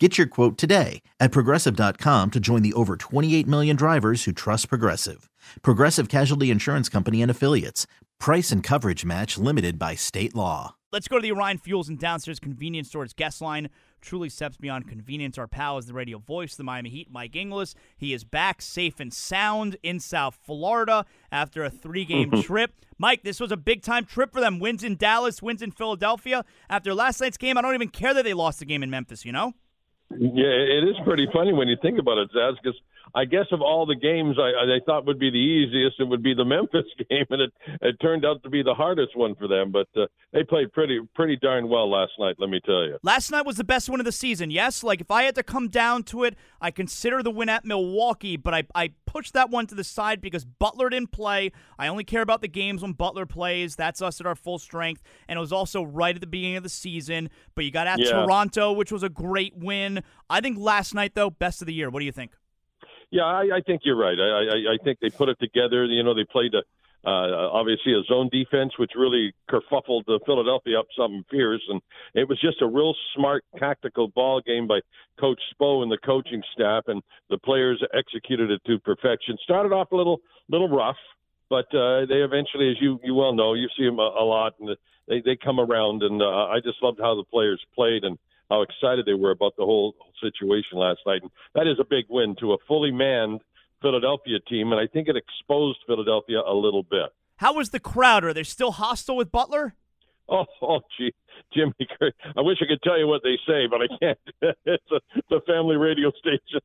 Get your quote today at progressive.com to join the over 28 million drivers who trust Progressive. Progressive Casualty Insurance Company and Affiliates. Price and coverage match limited by state law. Let's go to the Orion Fuels and Downstairs Convenience Stores guest line. Truly steps beyond convenience. Our pal is the radio voice of the Miami Heat, Mike Inglis. He is back safe and sound in South Florida after a three game mm-hmm. trip. Mike, this was a big time trip for them. Wins in Dallas, wins in Philadelphia. After last night's game, I don't even care that they lost the game in Memphis, you know? Yeah, it is pretty funny when you think about it, Zaz, because I guess of all the games I, I thought would be the easiest, it would be the Memphis game, and it, it turned out to be the hardest one for them. But uh, they played pretty pretty darn well last night, let me tell you. Last night was the best win of the season, yes? Like, if I had to come down to it, I consider the win at Milwaukee, but I, I pushed that one to the side because Butler didn't play. I only care about the games when Butler plays. That's us at our full strength. And it was also right at the beginning of the season. But you got at Yeah. Toronto, which was a great win. I think last night, though, best of the year. What do you think? Yeah, I, I think you're right. I, I, I think they put it together. You know, they played a, uh, obviously a zone defense, which really kerfuffled the Philadelphia up something fierce, and it was just a real smart tactical ball game by Coach Spo and the coaching staff, and the players executed it to perfection. Started off a little little rough, but uh, they eventually, as you you well know, you see them a, a lot, and they they come around, and uh, I just loved how the players played and how excited they were about the whole situation last night. And that is a big win to a fully manned Philadelphia team, and I think it exposed Philadelphia a little bit. How was the crowd? Are they still hostile with Butler? Oh, oh, gee, Jimmy, I wish I could tell you what they say, but I can't. it's, a, it's a family radio station.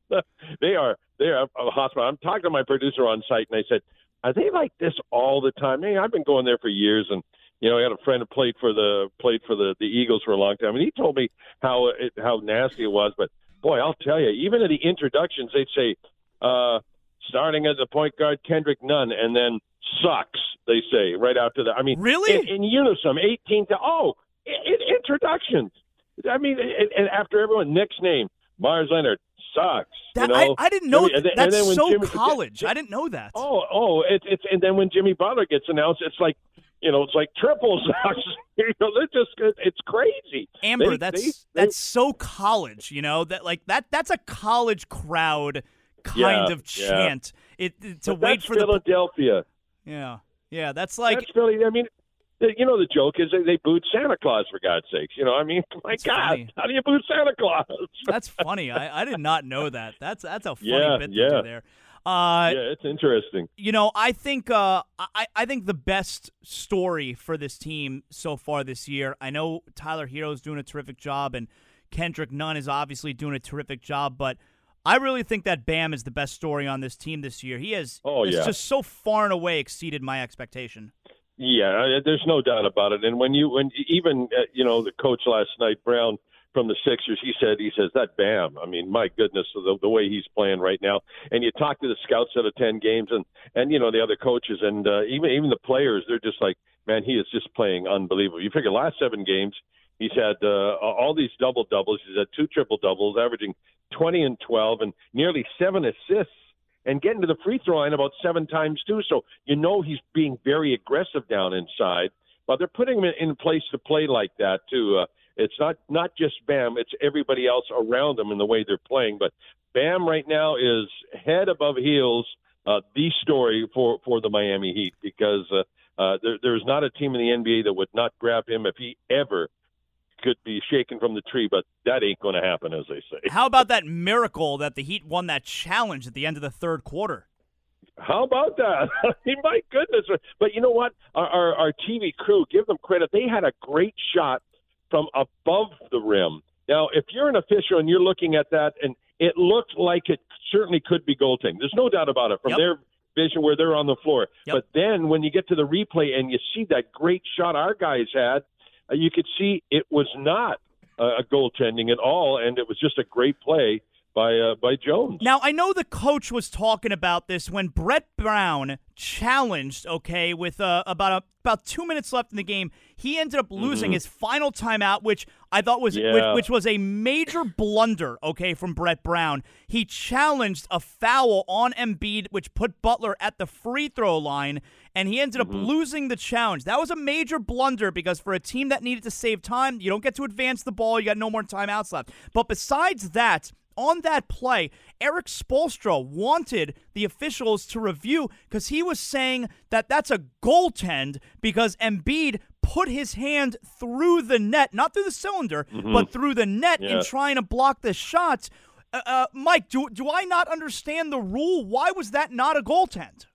they are they are a hospital. I'm talking to my producer on site, and I said, "Are they like this all the time?" Hey, I've been going there for years, and you know, I had a friend who played for the played for the the Eagles for a long time, and he told me how it, how nasty it was. But boy, I'll tell you, even in the introductions, they'd say, uh, starting as a point guard, Kendrick Nunn, and then sucks. They say right after that. I mean, Really? in, in unison, eighteen to oh, in, in introductions. I mean, and, and after everyone, next name, Meyers Leonard sucks. That, you know? I, I didn't know And then- that. and then That's when so Jimmy- college. I didn't know that. Oh, oh, it's it's and then when Jimmy Butler gets announced, it's like you know, it's like triple sucks. you know, they're just it's crazy. Amber, They- that's they- that's so college, you know that like that that's a college crowd kind Yeah, of yeah. chant. It, it- to But wait that's for the Philadelphia. yeah yeah that's like that's Philly. I mean, you know, the joke is they, they booed Santa Claus for God's sakes. You know, I mean, my That's God, funny. how do you boot Santa Claus? that's funny. I, I did not know that. That's that's a funny Yeah, bit to yeah. do there. Uh, yeah, it's interesting. you know, I think uh, I, I think the best story for this team so far this year. I know Tyler Herro's doing a terrific job, and Kendrick Nunn is obviously doing a terrific job, but I really think that Bam is the best story on this team this year. He has Oh, yeah. just so far and away exceeded my expectation. Yeah, uh, there's no doubt about it. And when you, when even uh, you know the coach last night, Brown from the Sixers, he said, he says that Bam. I mean, my goodness, the, the way he's playing right now. And you talk to the scouts out of ten games, and and you know the other coaches, and uh, even even the players, they're just like, man, he is just playing unbelievable. You figure last seven games, he's had uh, all these double doubles. He's had two triple doubles, averaging twenty and twelve, and nearly seven assists and getting to the free throw line about seven times too. So you know he's being very aggressive down inside. But they're putting him in, place to play like that too. Uh, it's not not just Bam; it's everybody else around them and the way they're playing. But Bam right now is head above heels uh, the story for for the Miami Heat because uh, uh, there, there's not a team in the NBA that would not grab him if he ever could be shaken from the tree. But that ain't going to happen, as they say. How about that miracle that the Heat won that challenge at the end of the third quarter? How about that? I mean, my goodness. But you know what? Our, our, our TV crew, give them credit. They had a great shot from above the rim. Now, if you're an official and you're looking at that, and it looked like it certainly could be goaltending, there's no doubt about it from Yep. their vision where they're on the floor. Yep. But then when you get to the replay and you see that great shot our guys had, uh, you could see it was not uh, a goaltending at all, and it was just a great play by by uh, by Jones. Now I know the coach was talking about this when Brett Brown challenged. Okay, with uh, about a, about two minutes left in the game, he ended up losing mm-hmm. his final timeout, which I thought was Yeah. which, which was a major blunder. Okay, from Brett Brown, he challenged a foul on Embiid, which put Butler at the free throw line, and he ended up Mm-hmm. losing the challenge. That was a major blunder because for a team that needed to save time, you don't get to advance the ball. You got no more timeouts left. But besides that on that play, Erik Spoelstra wanted the officials to review because he was saying that that's a goaltend because Embiid put his hand through the net, not through the cylinder, but through the net in trying to block the shots. Uh, uh, Mike, do, do I not understand the rule? Why was that not a goaltend?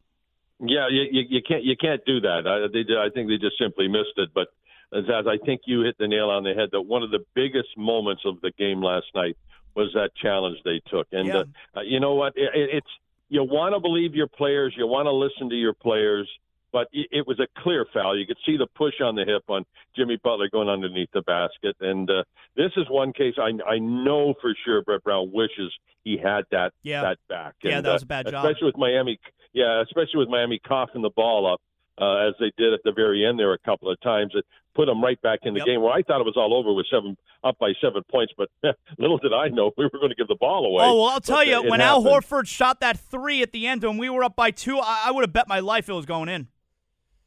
Yeah, you, you, you can't you can't do that. I, they, I think they just simply missed it. But Zaz, I think you hit the nail on the head. That one of the biggest moments of the game last night was that challenge they took. And Yeah. uh, you know what? It, it's you want to believe your players, you want to listen to your players, but it, it was a clear foul. You could see the push on the hip on Jimmy Butler going underneath the basket. And uh, this is one case I I know for sure Brett Brown wishes he had that Yeah. that back. Yeah, that was uh, a bad job. especially with Miami. Yeah, especially with Miami coughing the ball up uh, as they did at the very end there a couple of times. It put them right back in the Yep. game where I thought it was all over with seven up by seven points, but little did I know we were going to give the ball away. Oh well, I'll tell But, you, when Al. Horford shot that three at the end when we were up by two, I, I would have bet my life it was going in.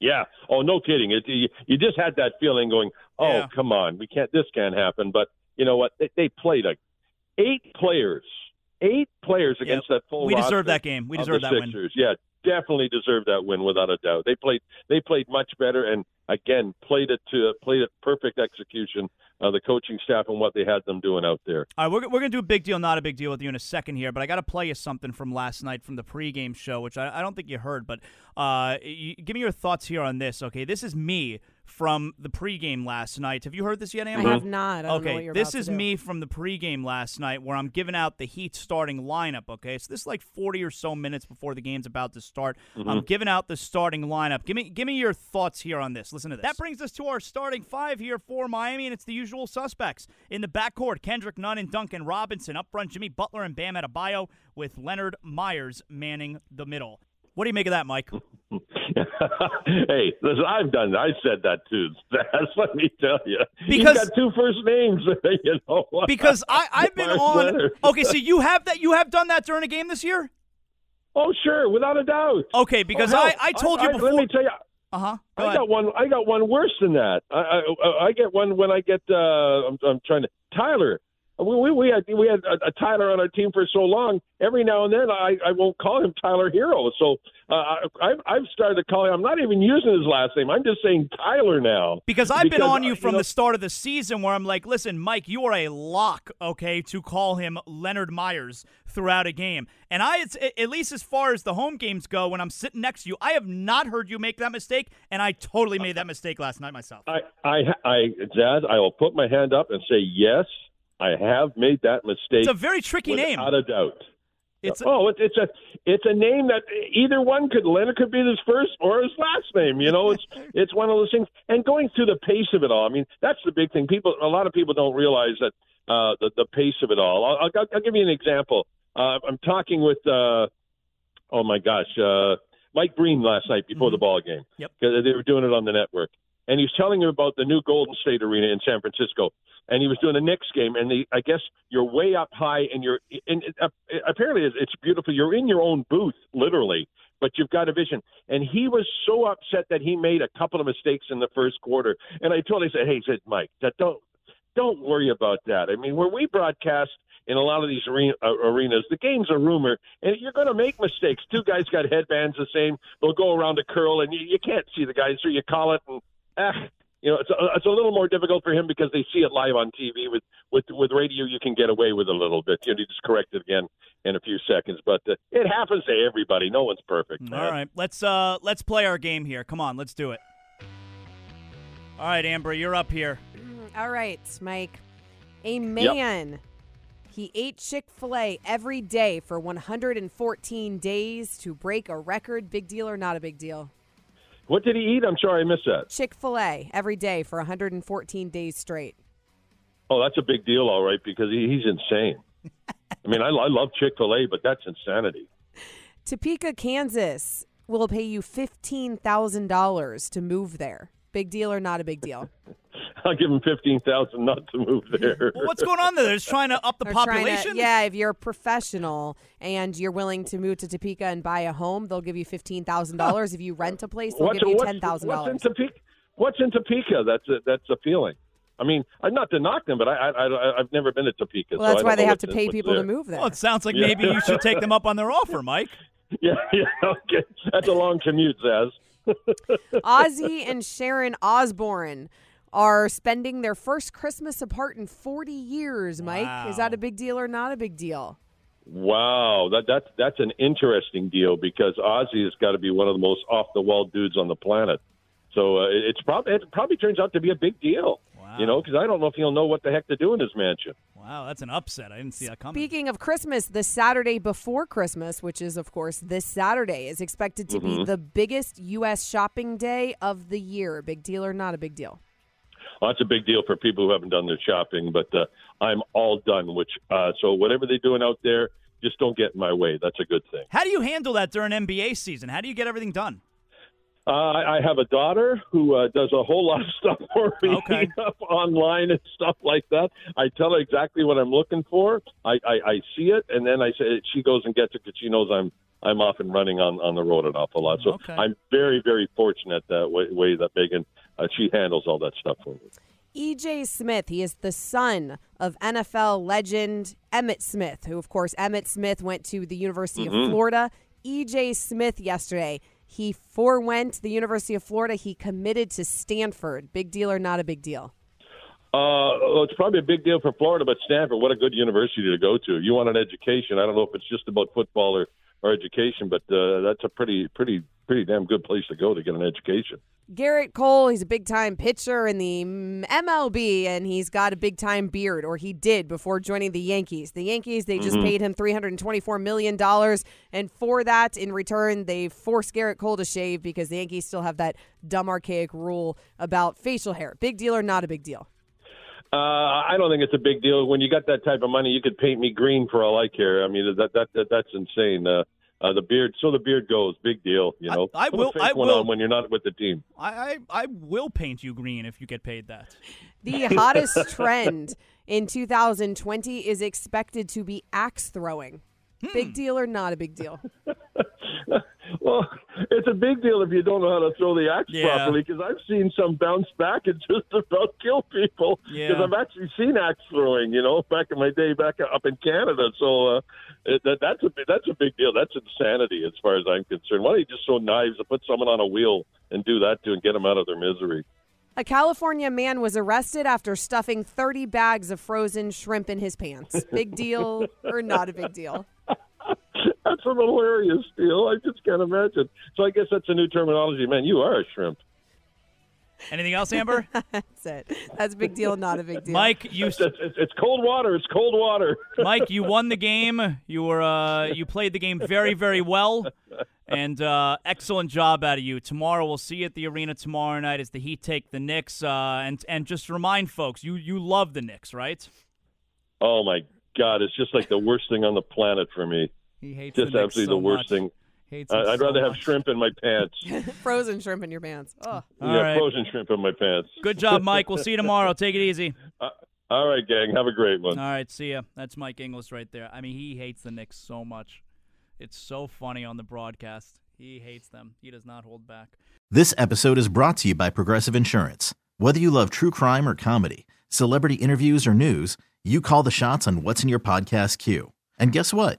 Yeah. Oh, no kidding. It, you, you just had that feeling going, oh, Yeah. come on, we can't. This can't happen. But you know what? They, they played a eight players, eight players against that full. We deserve that game. We deserve that win. Yeah, definitely deserved that win without a doubt. They played. They played much better, and again played it to played it perfect execution. Uh, the coaching staff and what they had them doing out there. All right, we're, we're going to do a big deal, not a big deal with you in a second here, but I got to play you something from last night from the pregame show, which I, I don't think you heard, but uh, you, give me your thoughts here on this, okay? This is me from the pregame last night. Have you heard this yet, I Amber? have not. I don't know okay, what you're this about to is do. me from the pregame last night where I'm giving out the Heat starting lineup, okay? So this is like 40 or so minutes before the game's about to start. I'm mm-hmm. giving out the starting lineup. Give me give me your thoughts here on this. Listen to this. That brings us to our starting five here for Miami, and it's the usual suspects. In the backcourt, Kendrick Nunn and Duncan Robinson. Up front, Jimmy Butler and Bam Adebayo with Leonard Meyers manning the middle. What do you make of that, Mike? hey, listen, I've done. I said that too. That's let me tell you. Because- He's got two first names. you know? Because I, I've been on. Leonard. Okay, so you have that. You have done that during a game this year. Oh, sure, without a doubt. Okay, because Oh, I, I told you I- Let me tell you. Uh huh. Go I ahead. got one. I got one worse than that. I I, I get one when I get. Uh, I'm, I'm trying to Tyler. We, we, we had we had a, a Tyler on our team for so long. Every now and then, I, I won't call him Tyler Herro. So uh, I, I've started to call him. I'm not even using his last name. I'm just saying Tyler now. Because I've been on you you from know- the start of the season where I'm like, listen, Mike, you are a lock, okay, to call him Leonard Meyers throughout a game. And I, it's, at least as far as the home games go, when I'm sitting next to you, I have not heard you make that mistake, and I totally made that mistake last night myself. I I I I will put my hand up and say yes. I have made that mistake. It's a very tricky name. without a doubt. It's a, oh, it's a it's a name that either one could Leonard could be his first or his last name. You know, it's it's one of those things. And going through the pace of it all, I mean, that's the big thing. People, a lot of people don't realize that uh, the the pace of it all. I'll, I'll, I'll give you an example. Uh, I'm talking with, uh, oh my gosh, uh, Mike Breen last night before the ball game. Yep. they were doing it on the network, and he was telling him about the new Golden State Arena in San Francisco. And he was doing a Knicks game, and the, I guess you're way up high, and you're and it, uh, apparently it's, beautiful. You're in your own booth, literally, but you've got a vision. And he was so upset that he made a couple of mistakes in the first quarter. And I told him, I said, "Hey, he said Mike, don't don't worry about that. I mean, where we broadcast in a lot of these arena, uh, arenas, the game's a rumor, and you're going to make mistakes. Two guys got headbands the same; they'll go around a curl, and you, you can't see the guys, so you call it, and ah, you know, it's a, it's a little more difficult for him because they see it live on TV. With with with radio, you can get away with a little bit. You know, you just correct it again in a few seconds, but uh, it happens to everybody. No one's perfect. man. All right, let's uh let's play our game here. Come on, let's do it. All right, Amber, you're up here. All right, Mike. A man, he ate Chick fil A every day for 114 days to break a record. Big deal or not a big deal? What did he eat? I'm sorry, I missed that. Chick fil A every day for 114 days straight. Oh, that's a big deal, all right, because he, he's insane. I mean, I, I love Chick Fil A, but that's insanity. Topeka, Kansas will pay you $15,000 to move there. Big deal or not a big deal? I'll give them fifteen thousand not to move there. Well, what's going on there? They're just trying to up the They're trying to- population. yeah, if you're a professional and you're willing to move to Topeka and buy a home, they'll give you $15,000. If you rent a place, they'll what's, give you $10,000. What's in Topeka? What's in Topeka? That's that's appealing. I mean, I'm not to knock them, but I, I, I I've never been to Topeka. Well, that's so why they have to pay people there. to move there. Well, it sounds like Yeah. maybe you should take them up on their offer, Mike. Yeah, yeah, okay. That's a long commute, Zaz. Ozzy and Sharon Osbourne are spending their first Christmas apart in 40 years, Mike. Is that a big deal or not a big deal? Wow, that that's that's an interesting deal because Ozzy has got to be one of the most off the wall dudes on the planet. So uh, it- it's probably it probably turns out to be a big deal. Wow. You know, because I don't know if he'll know what the heck to do in his mansion. Wow, that's an upset. I didn't see that coming. Speaking of Christmas, the Saturday before Christmas, which is, of course, this Saturday, is expected to Mm-hmm. be the biggest U.S. shopping day of the year. Big deal or not a big deal? Well, that's a big deal for people who haven't done their shopping, but uh, I'm all done. Which uh, so whatever they're doing out there, just don't get in my way. That's a good thing. How do you handle that during NBA season? How do you get everything done? Uh, I I have a daughter who uh, does a whole lot of stuff for me Okay. up online and stuff like that. I tell her exactly what I'm looking for. I, I, I see it, and then I say she goes and gets it because she knows I'm I'm off and running on, on the road an awful lot. So Okay. I'm very very fortunate that way, way that Megan uh, she handles all that stuff for me. E.J. Smith, he is the son of NFL legend Emmitt Smith, who, of course, Emmitt Smith went to the University Mm-hmm. of Florida. E.J. Smith yesterday, he forewent the University of Florida. He committed to Stanford. Big deal or not a big deal? Uh, well, it's probably a big deal for Florida, but Stanford, what a good university to go to. You want an education. I don't know if it's just about football or, or education, but uh, that's a pretty, pretty, pretty damn good place to go to get an education. Gerrit Cole, he's a big time pitcher in the MLB, and he's got a big time beard, or he did before joining the Yankees. The Yankees, they just paid him $324 million, and for that, in return, they forced Gerrit Cole to shave because the Yankees still have that dumb, archaic rule about facial hair. Big deal or not a big deal? Uh, I don't think it's a big deal. When you got that type of money, you could paint me green for all I care. I mean, that that, that that's insane. Uh, uh, the beard, so the beard goes, big deal. You know, I Put a will- fake I one will- on when you're not with the team. I, I, I will paint you green if you get paid that. The hottest trend in 2020 is expected to be axe throwing. Big deal or not a big deal? Well, it's a big deal if you don't know how to throw the axe Yeah. properly. Because I've seen some bounce back and just about kill people. Because Yeah. I've actually seen axe throwing. You know, back in my day, back up in Canada. So uh, it, that, that's a big- that's a big deal. That's insanity as far as I'm concerned. Why don't you just throw knives and put someone on a wheel and do that to and get them out of their misery? A California man was arrested after stuffing 30 bags of frozen shrimp in his pants. Big deal or not a big deal? That's a hilarious deal. I just can't imagine. So I guess that's a new terminology. Man, you are a shrimp. Anything else, Amber? That's it. That's a big deal, not a big deal. Mike, you It's, it's, it's cold water. It's cold water. Mike, you won the game. You were uh, you played the game very, very well, and uh, excellent job out of you. Tomorrow we'll see you at the arena tomorrow night as the Heat take the Knicks. Uh, and and just remind folks, you you love the Knicks, right? Oh my God, it's just like the worst thing on the planet for me. He hates Just the absolutely so the worst much. thing. Hates I, I'd so rather have shrimp in my pants. Frozen shrimp in your pants. Oh. All yeah, right. frozen shrimp in my pants. Good job, Mike. We'll see you tomorrow. Take it easy. Uh, all right, gang. Have a great one. All right, see ya. That's Mike Inglis right there. I mean, he hates the Knicks so much. It's so funny on the broadcast. He hates them. He does not hold back. This episode is brought to you by Progressive Insurance. Whether you love true crime or comedy, celebrity interviews or news, you call the shots on what's in your podcast queue. And guess what?